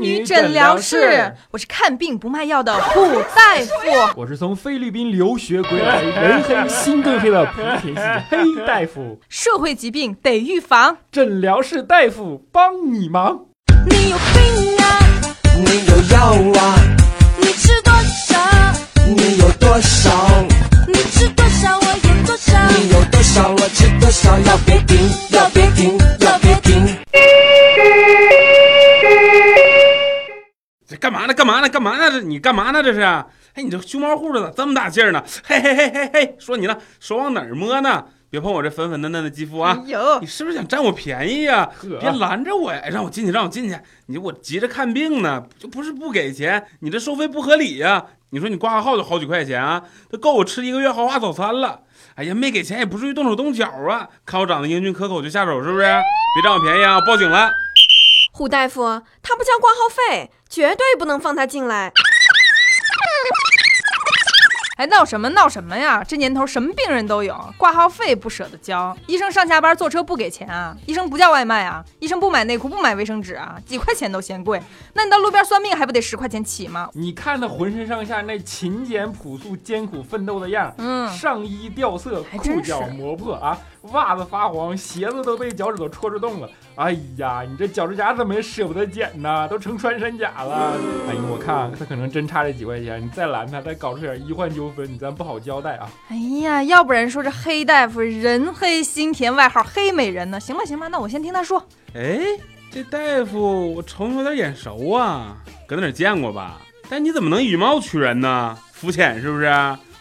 女诊疗室，我是看病不卖药的虎大夫。我是从菲律宾留学归来、人黑心更黑的莆田系黑大夫。社会疾病得预防，诊疗室大夫帮你忙。你有病啊，你有药啊，你吃多少？你有多少？你吃多少，我有多少。你有多少，我吃多少。要别停，要别干嘛呢？干嘛呢？干嘛呢？这你干嘛呢？这是？哎，你这熊猫护着呢，这么大劲儿呢？嘿嘿嘿嘿嘿，说你呢，手往哪儿摸呢？别碰我这粉粉嫩嫩的肌肤啊！有你是不是想占我便宜呀、呵别拦着我呀！让我进去，让我进去！你我急着看病呢，就不是不给钱，你这收费不合理呀、你说你挂个号就好几块钱啊，都够我吃一个月豪华早餐了。哎呀，没给钱也不至于动手动脚啊！看我长得英俊可口就下手是不是？别占我便宜啊！报警了！虎大夫，他不交挂号费，绝对不能放他进来。还闹什么闹什么呀？这年头什么病人都有，挂号费不舍得交，医生上下班坐车不给钱啊？医生不叫外卖啊？医生不买内裤不买卫生纸啊？几块钱都嫌贵，那你到路边算命还不得十块钱起吗？你看他浑身上下那勤俭朴素、艰苦奋斗的样，嗯，上衣掉色，裤脚磨破啊，袜子发黄，鞋子都被脚趾头戳着洞了。哎呀，你这脚趾甲怎么也舍不得剪呢？都成穿山甲了。哎呀，我看他可能真差这几块钱，你再拦他，再搞出点医患纠纷，你咱不好交代啊。哎呀，要不然说这黑大夫人黑心甜，外号黑美人呢？行吧行吧，那我先听他说。哎，这大夫我瞅你有点眼熟啊，搁哪见过吧？但你怎么能以貌取人呢？肤浅是不是？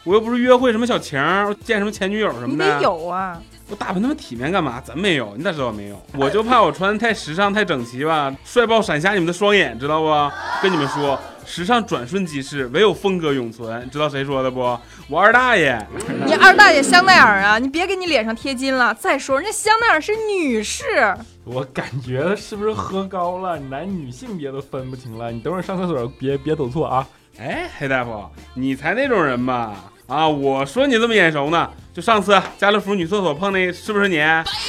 我又不是约会什么小情儿，见什么前女友什么的。你得有啊，我打扮那么体面干嘛？咱没有，你咋知道我没有？我就怕我穿的太时尚、太整齐吧，帅爆闪瞎你们的双眼，知道不？跟你们说，时尚转瞬即逝，唯有风格永存。知道谁说的不？我二大爷。你二大爷香奈儿啊，你别给你脸上贴金了。再说人家香奈儿是女士，我感觉是不是喝高了，男女性别都分不清了？你等会儿上厕所别别走错啊！哎，黑大夫，你才那种人吧？啊，我说你这么眼熟呢，就上次家乐福女厕所碰那是不是你？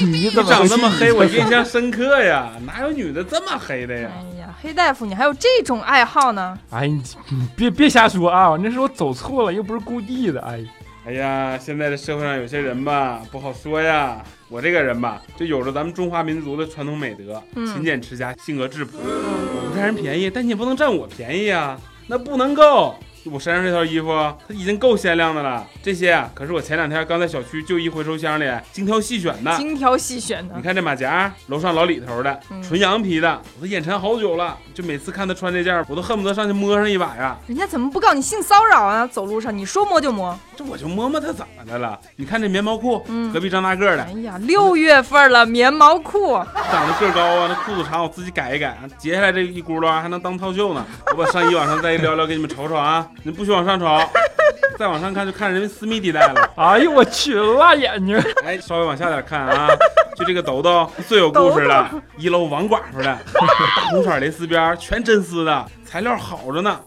你你怎么长这么黑，我印象深刻呀！哪有女的这么黑的呀？哎呀，黑大夫你还有这种爱好呢？哎，你你别别瞎说啊！那是我走错了，又不是故意的。哎，哎呀，现在这社会上有些人吧，不好说呀。我这个人吧，就有着咱们中华民族的传统美德，嗯勤俭持家，性格质朴。我不占人便宜，但你也不能占我便宜啊，那不能够。我身上这套衣服，它已经够鲜亮的了。这些啊，可是我前两天刚在小区旧衣回收箱里精挑细选的。精挑细选的你。看这马甲，楼上老李头的，嗯纯羊皮的，我都眼馋好久了。就每次看他穿这件儿，我都恨不得上去摸上一把呀。人家怎么不告你性骚扰啊？走路上你说摸就摸。这我就摸摸他怎么的了？你看这棉毛裤，嗯隔壁张大个儿的哎，呀，六月份了，棉毛裤，长得个儿高啊，那裤子长，我自己改一改，截下来这一轱辘啊，还能当套袖呢。我把上衣往上再一撩撩，给你们瞅瞅啊。你不许往上瞅，再往上看就看人家私密地带了。哎呦我去，辣眼睛！哎，稍微往下点看啊，就这个兜兜最有故事了，一楼王寡妇的，大红色蕾丝边，全真丝的，材料好着呢。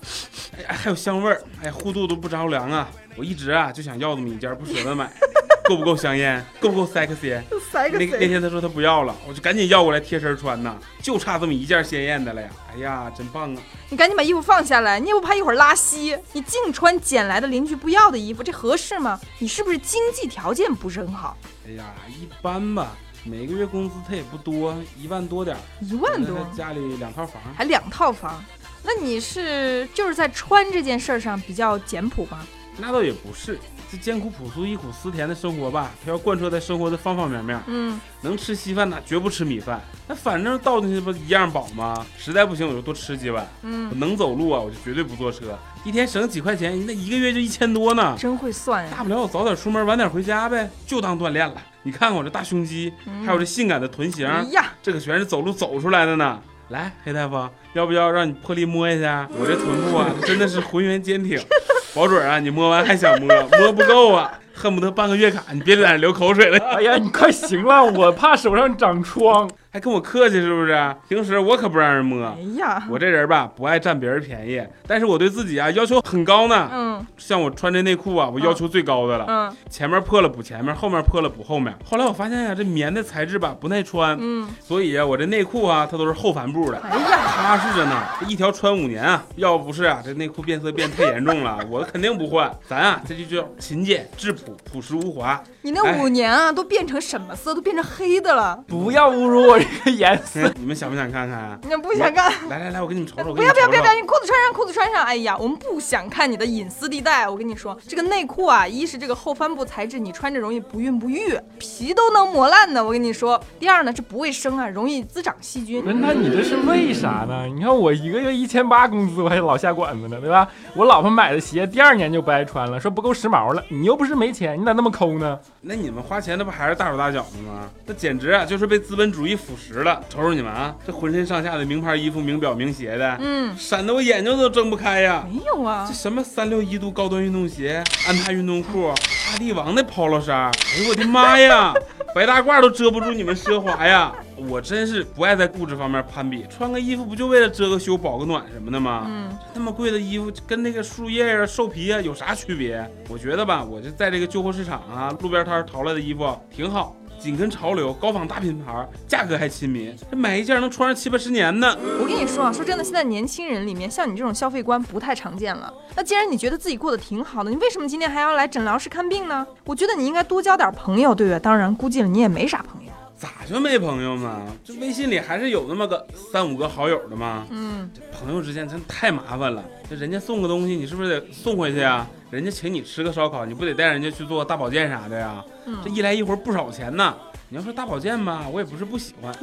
哎呀，还有香味儿，哎呀，护肚都不着凉啊。我一直啊就想要这么一件，不舍得买，够不够香艳？够不够 sexy？塞那那天他说他不要了，我就赶紧要过来贴身穿呐，就差这么一件鲜艳的了呀！哎呀，真棒啊！你赶紧把衣服放下来，你也不怕一会儿拉稀？你净穿捡来的邻居不要的衣服，这合适吗？你是不是经济条件不是很好？哎呀，一般吧，每个月工资他也不多，一万多点儿，一万多，家里两套房。还两套房，那你是就是在穿这件事儿上比较简朴吗？那倒也不是，这艰苦朴素、忆苦思甜的生活吧，它要贯彻在生活的方方面面。嗯，能吃稀饭那，绝不吃米饭。那反正倒进去不一样饱吗？实在不行我就多吃几碗。我嗯，能走路啊，我就绝对不坐车。一天省几块钱，那一个月就一千多呢。真会算呀大。不了我早点出门，晚点回家呗，就当锻炼了。你看看我这大胸肌，嗯还有这性感的臀型，哎呀，这可全是走路走出来的呢。来，黑大夫，要不要让你破例摸一下？我这臀部啊，真的是浑圆坚挺，保准啊，你摸完还想摸，摸不够啊，恨不得办个月卡。你别在那流口水了。哎呀，你快行了，我怕手上长疮。还跟我客气是不是？平时我可不让人摸哎。呀，我这人吧，不爱占别人便宜，但是我对自己啊要求很高呢。嗯像我穿这内裤啊，我要求最高的了。嗯前面破了补前面，后面破了补后面。后来我发现呀、这棉的材质吧不耐穿，嗯，所以啊，我这内裤啊它都是后帆布的，哎呀，踏实着呢。一条穿五年啊，要不是啊这内裤变色变太严重了，我肯定不换。咱啊这就叫勤俭质朴，朴实无华。你那五年啊，都变成什么色？都变成黑的了。不要侮辱我这个颜色。你们想不想看看啊？你不想看？来来来，我给你们瞅瞅。不要不要不要不要！你裤子穿上，裤子穿上。哎呀，我们不想看你的隐私地带。我跟你说，这个内裤啊，一是这个后帆布材质，你穿着容易不孕不育，皮都能磨烂的。我跟你说，第二呢，这不卫生啊，容易滋长细菌那你这是为啥呢？你看我一个月一千八工资，我还老下馆子呢，对吧？我老婆买的鞋第二年就不爱穿了，说不够时髦了。你又不是没钱，你咋那么抠呢？那你们花钱那不还是大手大脚的吗？那简直啊就是被资本主义腐蚀了。瞅瞅你们啊，这浑身上下的名牌衣服、名表、名鞋的，嗯，闪得我眼睛都睁不开呀。没有啊这。什么三六一度高端运动鞋、安踏运动裤、阿迪王的 polo 衫，哎呦我的妈呀，白大褂都遮不住你们奢华呀！我真是不爱在物质方面攀比，穿个衣服不就为了遮个羞、保个暖什么的吗？嗯，那么贵的衣服跟那个树叶啊、兽皮啊有啥区别？我觉得吧，我就在这个旧货市场啊、路边摊淘来的衣服挺好，紧跟潮流，高仿大品牌，价格还亲民，这买一件能穿上七八十年呢。我跟你说啊，说真的，现在年轻人里面像你这种消费观不太常见了。那既然你觉得自己过得挺好的，你为什么今天还要来诊疗室看病呢？我觉得你应该多交点朋友，对不对？当然，估计了你也没啥朋友。咋就没朋友嘛？这微信里还是有那么个三五个好友的嘛。嗯，朋友之间真太麻烦了，这人家送个东西，你是不是得送回去啊？人家请你吃个烧烤，你不得带人家去做个大保健啥的呀？嗯这一来一回不少钱呢。你要说大保健吧，我也不是不喜欢，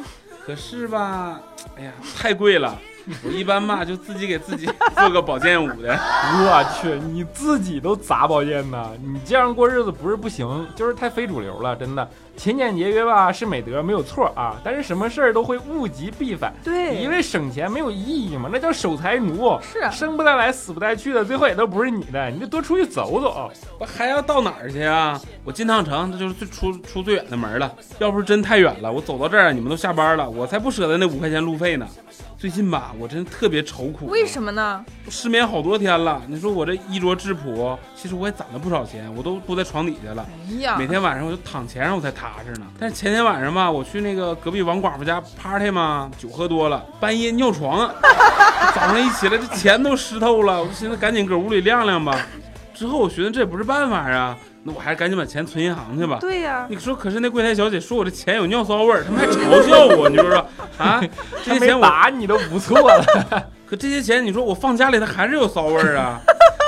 可是吧，哎呀，太贵了。我一般吧就自己给自己做个保健舞的。我去，你自己都咋保健呢？你这样过日子不是不行，就是太非主流了，真的。勤俭节约吧是美德，没有错啊，但是什么事儿都会物极必反。对，你因为省钱没有意义嘛，那叫守财奴，是啊生不带来，死不带去的，最后也都不是你的，你就多出去走走。我还要到哪儿去啊？我进趟城这就是最出出最远的门了。要不是真太远了，我走到这儿你们都下班了，我才不舍得那五块钱路费呢。最近吧，我真特别愁苦。为什么呢？失眠好多天了。你说我这衣着质朴，其实我也攒了不少钱，我都铺在床底下了。哎呀，每天晚上我就躺钱上我才踏实呢。但是前天晚上吧，我去那个隔壁王寡妇家 party 嘛，酒喝多了，半夜尿床啊，早上一起来这钱都湿透了，我就寻思赶紧搁屋里晾晾吧。之后我寻思这也不是办法啊，那我还是赶紧把钱存银行去吧。对呀、你说，可是那柜台小姐说我这钱有尿骚味儿，他们还嘲笑我，你说说啊？这些钱我打你都不错了。可这些钱，你说我放家里，它还是有骚味儿啊！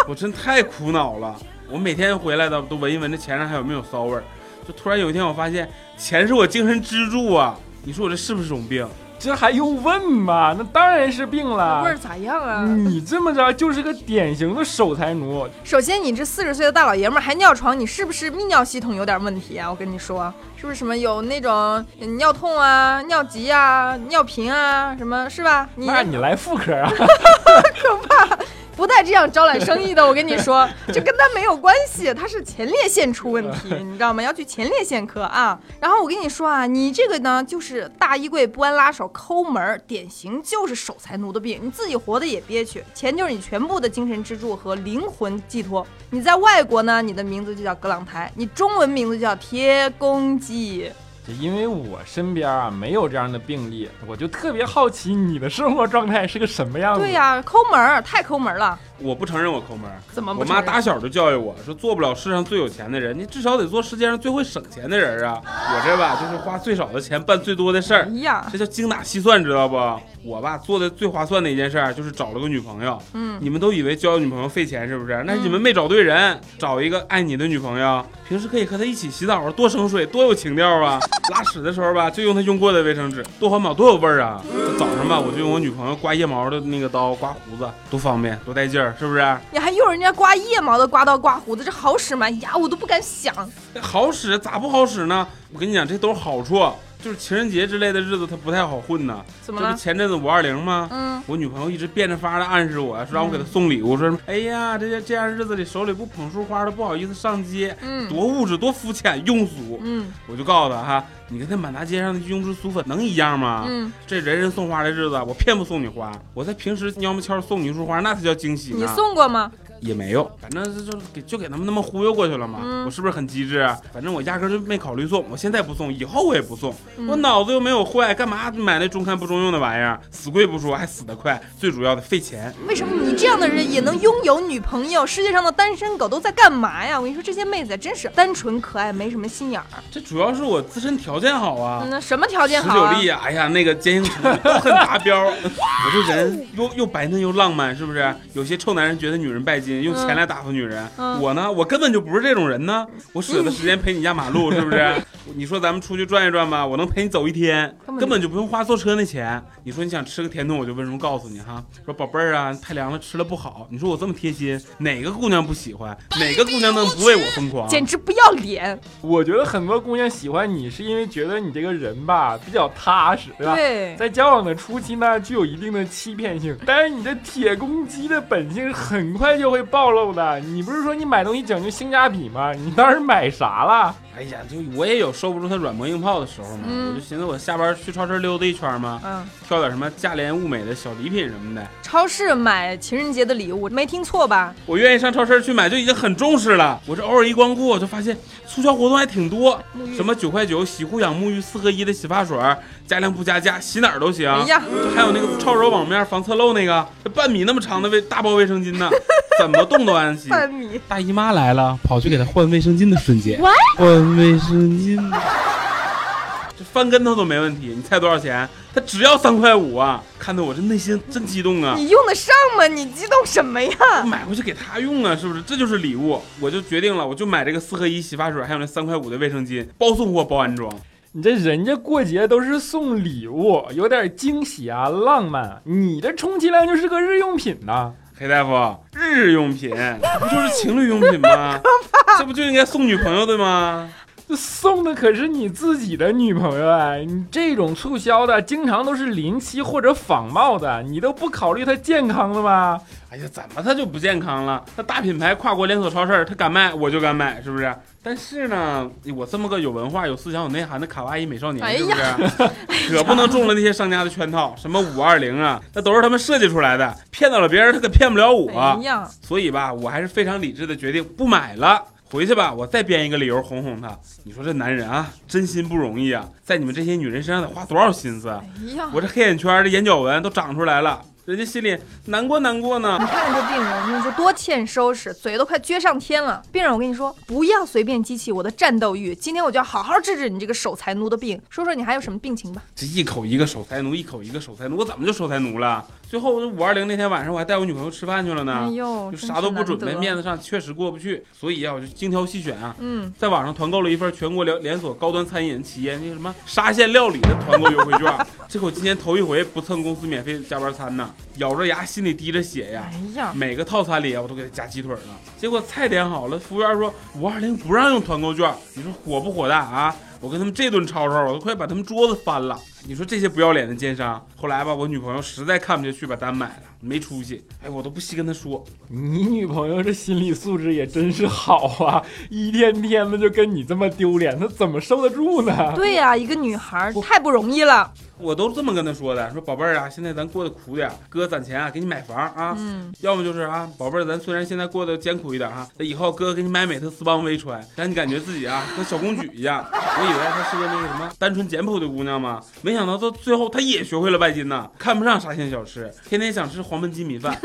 我真太苦恼了。我每天回来的都闻一闻这钱上还有没有骚味儿。就突然有一天，我发现钱是我精神支柱啊！你说我这是不是种病？这还用问吗？那当然是病了味了儿。咋样啊？你这么着就是个典型的守财奴，首先，你这四十岁的大老爷们儿还尿床，你是不是泌尿系统有点问题啊？我跟你说，是不是什么有那种尿痛啊、尿急啊、尿频啊，什么是吧？你那你来妇科啊？不带这样招揽生意的，我跟你说，这跟他没有关系，他是前列腺出问题，你知道吗？要去前列腺科啊。然后我跟你说啊，你这个呢，就是大衣柜不安拉手、抠门儿，典型就是守财奴的病。你自己活得也憋屈，钱就是你全部的精神支柱和灵魂寄托。你在外国呢，你的名字就叫葛朗台，你中文名字就叫贴公鸡。就因为我身边啊没有这样的病例，我就特别好奇你的生活状态是个什么样子。对呀、抠门儿太抠门了，我不承认我抠门儿。我怎么不承认？妈打小就教育我说，做不了世上最有钱的人，你至少得做世界上最会省钱的人啊！我这吧，就是花最少的钱办最多的事儿哎，呀，这叫精打细算，知道不？我吧做的最划算的一件事儿就是找了个女朋友。嗯，你们都以为交女朋友费钱是不是？那你们没找对人，找一个爱你的女朋友，平时可以和她一起洗澡，多省水，多有情调啊！拉屎的时候吧，就用她用过的卫生纸，多环保，多有味儿啊！早上吧，我就用我女朋友刮腋毛的那个刀刮胡子，多方便，多带劲儿，是不是？你还用人家刮腋毛的刮刀刮胡子，这好使吗？哎呀，我都不敢想。好使咋不好使呢？我跟你讲，这都是好处。就是情人节之类的日子，他不太好混呐。怎么了？这不前阵子五二零吗？嗯，我女朋友一直变着法儿的暗示我，说让我给她送礼物，说什么哎呀，这些这样日子里手里不捧束花都不好意思上街，嗯多物质，多肤浅，庸俗。嗯我就告诉她哈，你跟那满大街上的庸脂俗粉能一样吗？嗯，这人人送花的日子，我偏不送你花。我在平时悄么悄送你一束花，那才叫惊喜呢。你送过吗？也没有，反正就就给就给他们那么忽悠过去了嘛。嗯我是不是很机智？啊反正我压根儿就没考虑送，我现在不送，以后我也不送。嗯我脑子又没有坏，干嘛买那中看不中用的玩意儿？死贵不说，还死得快，最主要的费钱。为什么你这样的人也能拥有女朋友？世界上的单身狗都在干嘛呀？我跟你说，这些妹子真是单纯可爱，没什么心眼儿。这主要是我自身条件好啊。那什么条件好啊？久力呀、哎呀，那个坚硬程度都很达标。我这人又又白嫩又浪漫，是不是？有些臭男人觉得女人拜金，用钱来打发女人。嗯我呢，我根本就不是这种人呢。我舍得时间陪你压马路，是不是？你说咱们出去转一转吧，我能陪你走一天，根本就不用花坐车那钱。你说你想吃个甜筒，我就温柔告诉你哈？说宝贝儿啊，太凉了，吃了不好。你说我这么贴心，哪个姑娘不喜欢？哪个姑娘能不为我疯狂？简直不要脸！我觉得很多姑娘喜欢你，是因为觉得你这个人吧比较踏实，对吧？对，在交往的初期呢，具有一定的欺骗性，但是你这铁公鸡的本性很快就会暴露的。你不是说你买东西讲究性价比吗？你当时买啥了？哎呀，就我也有收不住他软磨硬泡的时候嘛。嗯我就寻思我下班去超市溜达一圈嘛，嗯，挑点什么价廉物美的小礼品什么的。超市买情人节的礼物，没听错吧？我愿意上超市去买，就已经很重视了。我这偶尔一光顾，我就发现促销活动还挺多，什么九块九洗护养沐浴四合一的洗发水，加量不加价，洗哪儿都行。哎呀，就还有那个超柔网面防侧漏那个，半米那么长的卫大包卫生巾呢，怎么动都安心。半米，大姨妈来了，跑去给她换卫生巾的瞬间 What？换卫生巾，这翻跟头都没问题。你猜多少钱？她只要三块五啊！看得我这内心真激动啊！你用得上吗？你激动什么呀？我买回去给她用啊，是不是？这就是礼物。我就决定了，我就买这个四合一洗发水，还有那三块五的卫生巾，包送货包安装。你这人家过节都是送礼物，有点惊喜啊，浪漫啊。你这充其量就是个日用品呐、黑大夫，日用品不就是情侣用品吗？这不就应该送女朋友的吗？这送的可是你自己的女朋友啊！你这种促销的，经常都是临期或者仿冒的，你都不考虑它健康的吗？哎呀，怎么它就不健康了？那大品牌跨国连锁超市，它敢卖我就敢买，是不是？但是呢，我这么个有文化、有思想、有内涵的卡哇伊美少年，哎是不是？可不能中了那些商家的圈套，什么五二零啊，那都是他们设计出来的，骗到了别人，他可骗不了我。哎，所以吧，我还是非常理智的决定不买了。回去吧，我再编一个理由哄哄他。你说这男人啊，真心不容易啊，在你们这些女人身上得花多少心思啊？哎呀，我这黑眼圈、这眼角纹都长出来了，人家心里难过难过呢。你。看看这病人，我跟你说多欠收拾，嘴都快撅上天了。病人，我跟你说，不要随便激起我的战斗欲。今天我就要好好治治你这个守财奴的病。说说你还有什么病情吧？这一口一个守财奴，一口一个守财奴，我怎么就守财奴？了？最后五二零那天晚上，我还带我女朋友吃饭去了呢。哎呦，就啥都不准备，面子上确实过不去，所以啊，我就精挑细选啊，嗯，在网上团购了一份全国连连锁高端餐饮企业那个什么沙县料理的团购优惠券，这可我今年头一回不蹭公司免费加班餐呢，咬着牙，心里滴着血呀。哎呀，每个套餐里啊，我都给他加鸡腿呢。结果菜点好了，服务员说五二零不让用团购券，你说火不火大啊？我跟他们这顿吵吵，我都快把他们桌子翻了。你说这些不要脸的奸商，后来吧，我女朋友实在看不下去，把单买了，没出息。哎，我都不稀跟他说。你女朋友这心理素质也真是好啊，一天天的就跟你这么丢脸，她怎么受得住呢？对呀、一个女孩儿太不容易了。我都这么跟她说的，说宝贝儿啊，现在咱过得苦点儿，哥攒钱啊，给你买房啊。嗯，要么就是啊，宝贝儿，咱虽然现在过得艰苦一点哈，那以后哥给你买美特斯邦威穿，让你感觉自己啊跟小公举一样。我以为她是个那个什么单纯简朴的姑娘嘛，没想到到最后她也学会了拜金呐，看不上沙县小吃，天天想吃黄焖鸡米饭。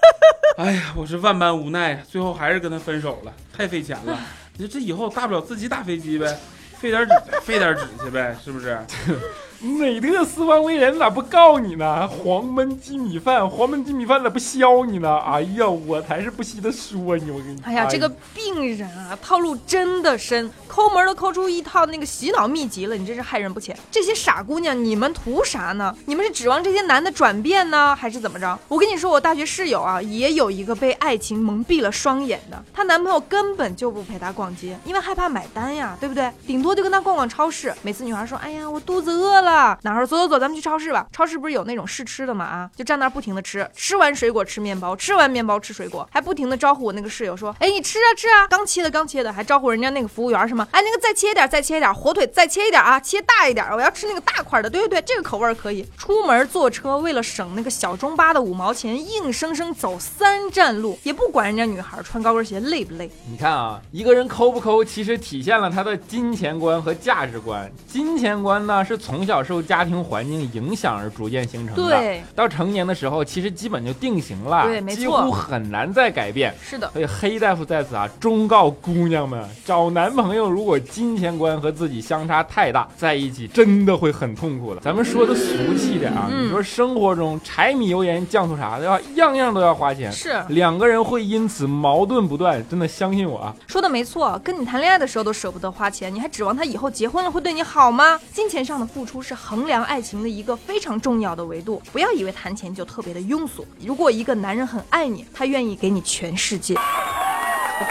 哎呀，我是万般无奈，最后还是跟他分手了，太费钱了。你说这以后大不了自己打飞机呗，费点纸费点纸去呗，是不是？美特斯邦威人咋不告你呢？黄焖鸡米饭，黄焖鸡米饭咋不削你呢？哎呀，我才是不稀得说你，我跟你。哎呀，这个病人啊，套路真的深，抠门都抠出一套那个洗脑秘籍了，你真是害人不浅。这些傻姑娘，你们图啥呢？你们是指望这些男的转变呢，还是怎么着？我跟你说，我大学室友啊，也有一个被爱情蒙蔽了双眼的，她男朋友根本就不陪她逛街，因为害怕买单呀，对不对？顶多就跟她逛逛超市。每次女孩说，哎呀，我肚子饿了。男孩说，走走走，咱们去超市吧。超市不是有那种试吃的吗？啊，就站那儿不停的吃，吃完水果吃面包，吃完面包吃水果，还不停的招呼我那个室友说，哎，你吃啊吃啊，刚切的刚切的，还招呼人家那个服务员什么，哎，那个再切一点，再切一点，火腿再切一点啊，切大一点，我要吃那个大块的。对对对，这个口味可以。出门坐车为了省那个小中巴的五毛钱，硬生生走三站路，也不管人家女孩穿高跟鞋累不累。你看啊，一个人抠不抠，其实体现了他的金钱观和价值观。金钱观呢，是从小受家庭环境影响而逐渐形成的。对，到成年的时候，其实基本就定型了，对没错几乎很难再改变。是的，所以黑大夫在此啊，忠告姑娘们，找男朋友如果金钱观和自己相差太大，在一起真的会很痛苦的。咱们说的俗气点啊，嗯你说生活中柴米油盐酱醋茶，对吧？样样都要花钱，是两个人会因此矛盾不断。真的相信我啊，说的没错，跟你谈恋爱的时候都舍不得花钱，你还指望他以后结婚了会对你好吗？金钱上的付出是衡量爱情的一个非常重要的维度，不要以为谈钱就特别的庸俗。如果一个男人很爱你，他愿意给你全世界。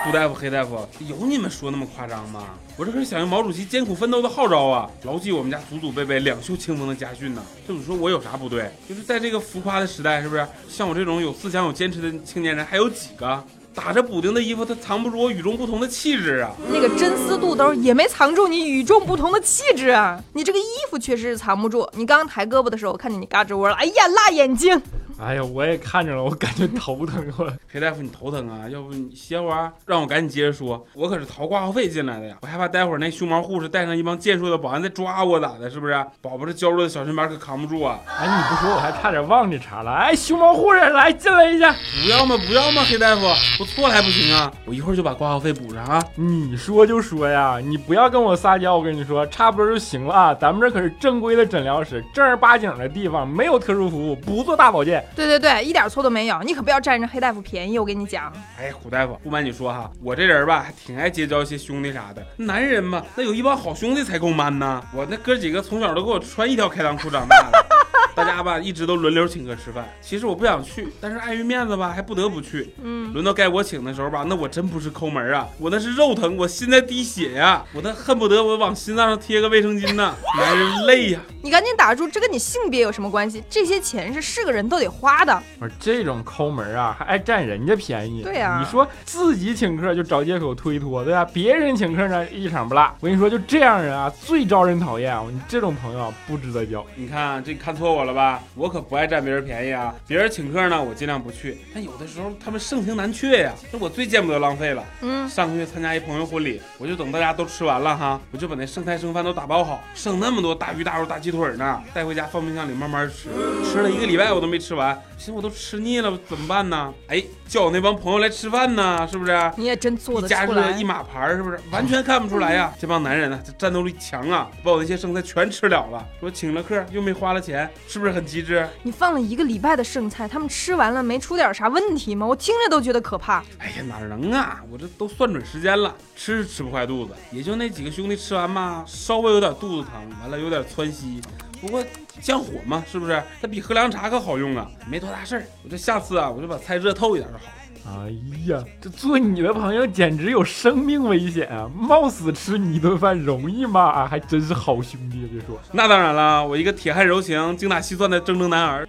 胡大夫、黑大夫，有你们说那么夸张吗？我这可是响应毛主席艰苦奋斗的号召啊，牢记我们家祖祖辈辈两袖清风的家训呢。这你说我有啥不对？就是在这个浮夸的时代，是不是？像我这种有思想、有坚持的青年人还有几个？打着补丁的衣服，它藏不住我与众不同的气质啊！那个真丝肚兜也没藏住你与众不同的气质啊！你这个衣服确实是藏不住。你刚刚抬胳膊的时候，我看见你嘎吱窝了，哎呀，辣眼睛！哎呀，我也看着了，我感觉头疼我。裴大夫，你头疼啊？要不你歇会儿啊，让我赶紧接着说。我可是掏挂号费进来的呀，我害怕待会儿那熊猫护士带上一帮健硕的保安再抓我咋的？是不是？宝宝这娇弱的小身板可扛不住啊！哎，你不说我还差点忘这茬了。哎，熊猫护士来进来一下。不要嘛，不要嘛，黑大夫，我错了还不行啊？我一会儿就把挂号费补上啊！你说就说呀，你不要跟我撒娇，我跟你说，差不多就行了啊。咱们这可是正规的诊疗室，正儿八经的地方，没有特殊服务，不做大保健。对对对，一点错都没有，你可不要占着黑大夫便宜，我跟你讲。哎，胡大夫，不瞒你说哈，我这人吧，还挺爱结交一些兄弟啥的。男人嘛，那有一帮好兄弟才够 man 呢。我那哥几个从小都给我穿一条开裆裤长大的，大家吧一直都轮流请客吃饭。其实我不想去，但是碍于面子吧，还不得不去。嗯，轮到该我请的时候吧，那我真不是抠门啊，我那是肉疼，我心在滴血呀，我那恨不得我往心脏上贴个卫生巾呢。男人累呀，你赶紧打住，这跟你性别有什么关系？这些钱是是个人都得花的。不是这种抠门啊，还爱占人家便宜。对呀你说自己请客就找借口推脱，对吧？别人请客呢一场不落。我跟你说，就这样人啊，最招人讨厌啊！你这种朋友啊，不值得交。你看这看错我了吧？我可不爱占别人便宜啊。别人请客呢，我尽量不去，但有的时候他们盛情难却呀，这我最见不得浪费了。嗯，上个月参加一朋友婚礼，我就等大家都吃完了哈，我就把那剩菜剩饭都打包好，剩那么多大鱼大肉大鸡腿呢，带回家放冰箱里慢慢吃。吃了一个礼拜我都没吃完，寻思我都吃腻了怎么办呢？哎，叫我那帮朋友来吃饭呢，是不是？你也真做一得出来家热一。马盘儿是不是？完全看不出来呀！这帮男人呢，这战斗力强啊，把我那些剩菜全吃了了。说请了客又没花了钱，是不是很机智？你放了一个礼拜的剩菜，他们吃完了没出点啥问题吗？我听着都觉得可怕。哎呀，哪能啊！我这都算准时间了，吃是吃不坏肚子，也就那几个兄弟吃完吧，稍微有点肚子疼，完了有点窜稀。不过降火嘛，是不是？它比喝凉茶可好用啊，没多大事儿。我这下次啊，我就把菜热透一点就好。哎呀，这做你的朋友简直有生命危险啊！冒死吃你一顿饭容易吗？啊，还真是好兄弟，别说。那当然了，我一个铁汉柔情、精打细算的铮铮男儿。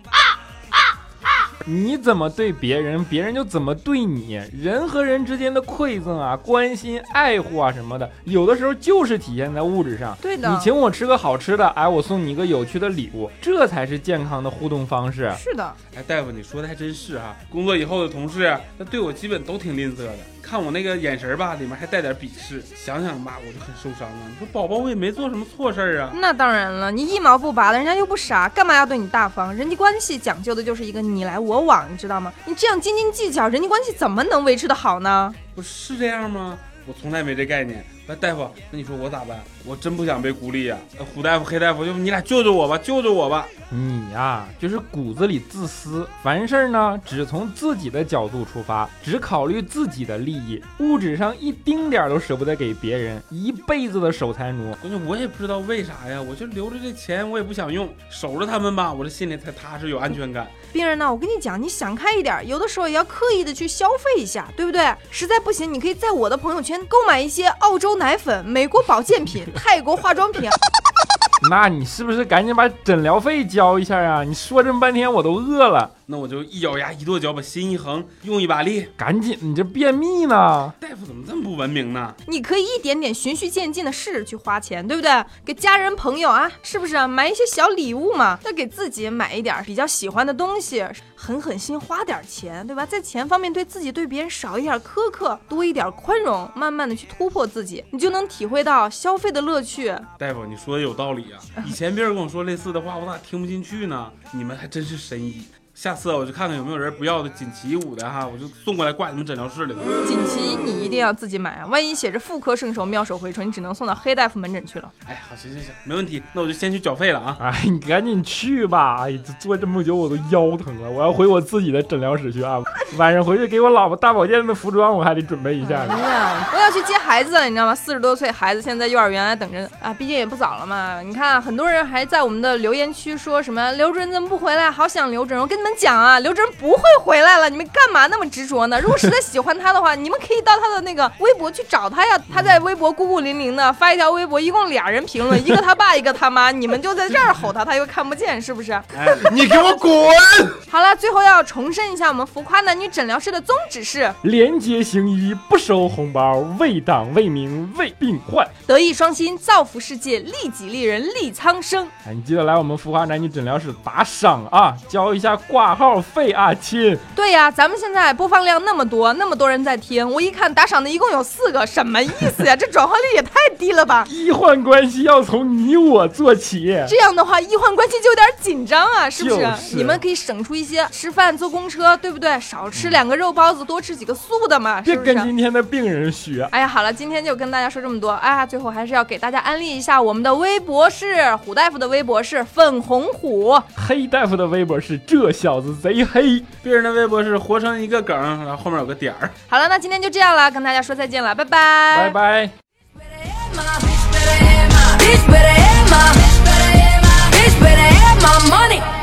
你怎么对别人，别人就怎么对你。人和人之间的馈赠啊、关心、爱护啊什么的，有的时候就是体现在物质上。对的，你请我吃个好吃的，哎，我送你一个有趣的礼物，这才是健康的互动方式。是的，哎，大夫，你说的还真是哈。工作以后的同事，那对我基本都挺吝啬的，看我那个眼神吧，里面还带点鄙视。想想吧，我就很受伤啊。你说宝宝，我也没做什么错事儿啊。那当然了，你一毛不拔的，人家又不傻，干嘛要对你大方？人际关系讲究的就是一个你来我往，你知道吗？你这样斤斤计较，人际关系怎么能维持的好呢？不是这样吗？我从来没这概念，来，大夫，那你说我咋办？我真不想被孤立呀、呃虎大夫、黑大夫，要不你俩救救我吧，救救我吧！你呀、就是骨子里自私，凡事呢只从自己的角度出发，只考虑自己的利益，物质上一丁点儿都舍不得给别人，一辈子的守财奴。关键我也不知道为啥呀，我就留着这钱，我也不想用，守着他们吧，我这心里才踏实，有安全感。病人呢，我跟你讲，你想开一点，有的时候也要刻意的去消费一下，对不对？实在不行，你可以在我的朋友圈购买一些澳洲奶粉、美国保健品、泰国化妆品。那你是不是赶紧把诊疗费交一下啊？你说这么半天我都饿了，那我就一咬牙一跺脚，把心一横，用一把力。赶紧，你这便秘呢？大夫怎么这么不文明呢？你可以一点点循序渐进的试着去花钱，对不对？给家人朋友啊，是不是啊？买一些小礼物嘛，再给自己买一点比较喜欢的东西，狠狠心花点钱，对吧？在钱方面对自己对别人少一点苛刻，多一点宽容，慢慢的去突破自己，你就能体会到消费的乐趣。大夫，你说的有道理啊。以前别人跟我说类似的话，我咋听不进去呢？你们还真是神医。下次啊我就看看有没有人不要的锦旗舞的哈，我就送过来挂你们诊疗室里头。锦旗你一定要自己买啊，万一写着妇科圣手妙手回春，你只能送到黑大夫门诊去了。哎，好，行行行，没问题，那我就先去缴费了啊。哎，你赶紧去吧！哎，这坐这么久我都腰疼了，我要回我自己的诊疗室去啊！晚上回去给我老婆大保健的服装我还得准备一下呢。哎呀，我要去接孩子了，你知道吗？四十多岁孩子现在幼儿园还等着啊，毕竟也不早了嘛。你看，很多人还在我们的留言区说什么刘主任怎么不回来？好想刘主任。我跟你们讲啊，刘主任不会回来了，你们干嘛那么执着呢？如果实在喜欢他的话，你们可以到他的那个微博去找他呀。他在微博孤孤零零的发一条微博，一共俩人评论，一个他爸，一个他妈，你们就在这儿吼他，他又看不见，是不是？哎，你给我滚！好了，最后要重申一下我们浮夸男女诊疗室的宗旨是廉洁行医，不收红包，为党为民为病患。德艺双馨，造福世界，利己利人，利苍生。哎，你记得来我们浮夸男女诊疗室打赏啊，交一下挂号费啊，亲。对呀，咱们现在播放量那么多，那么多人在听，我一看打赏的一共有四个，什么意思呀？这转化率也太低了吧！医患关系要从你我做起。这样的话，医患关系就有点紧张啊，是不是？就是你们可以省出一些吃饭、坐公车，对不对？少吃两个肉包子，多吃几个素的嘛，别是不是？跟今天的病人学。哎呀，好了，今天就跟大家说这么多。哎呀，最后还是要给大家安利一下我们的微博是虎大夫的微博是粉红虎。黑大夫的微博是这小子贼黑。别人的微博是活成一个梗，然后后面有个点儿。好了，那今天就这样了，跟大家说再见了，拜拜，拜拜。Bitch better have my, bitch better have my money.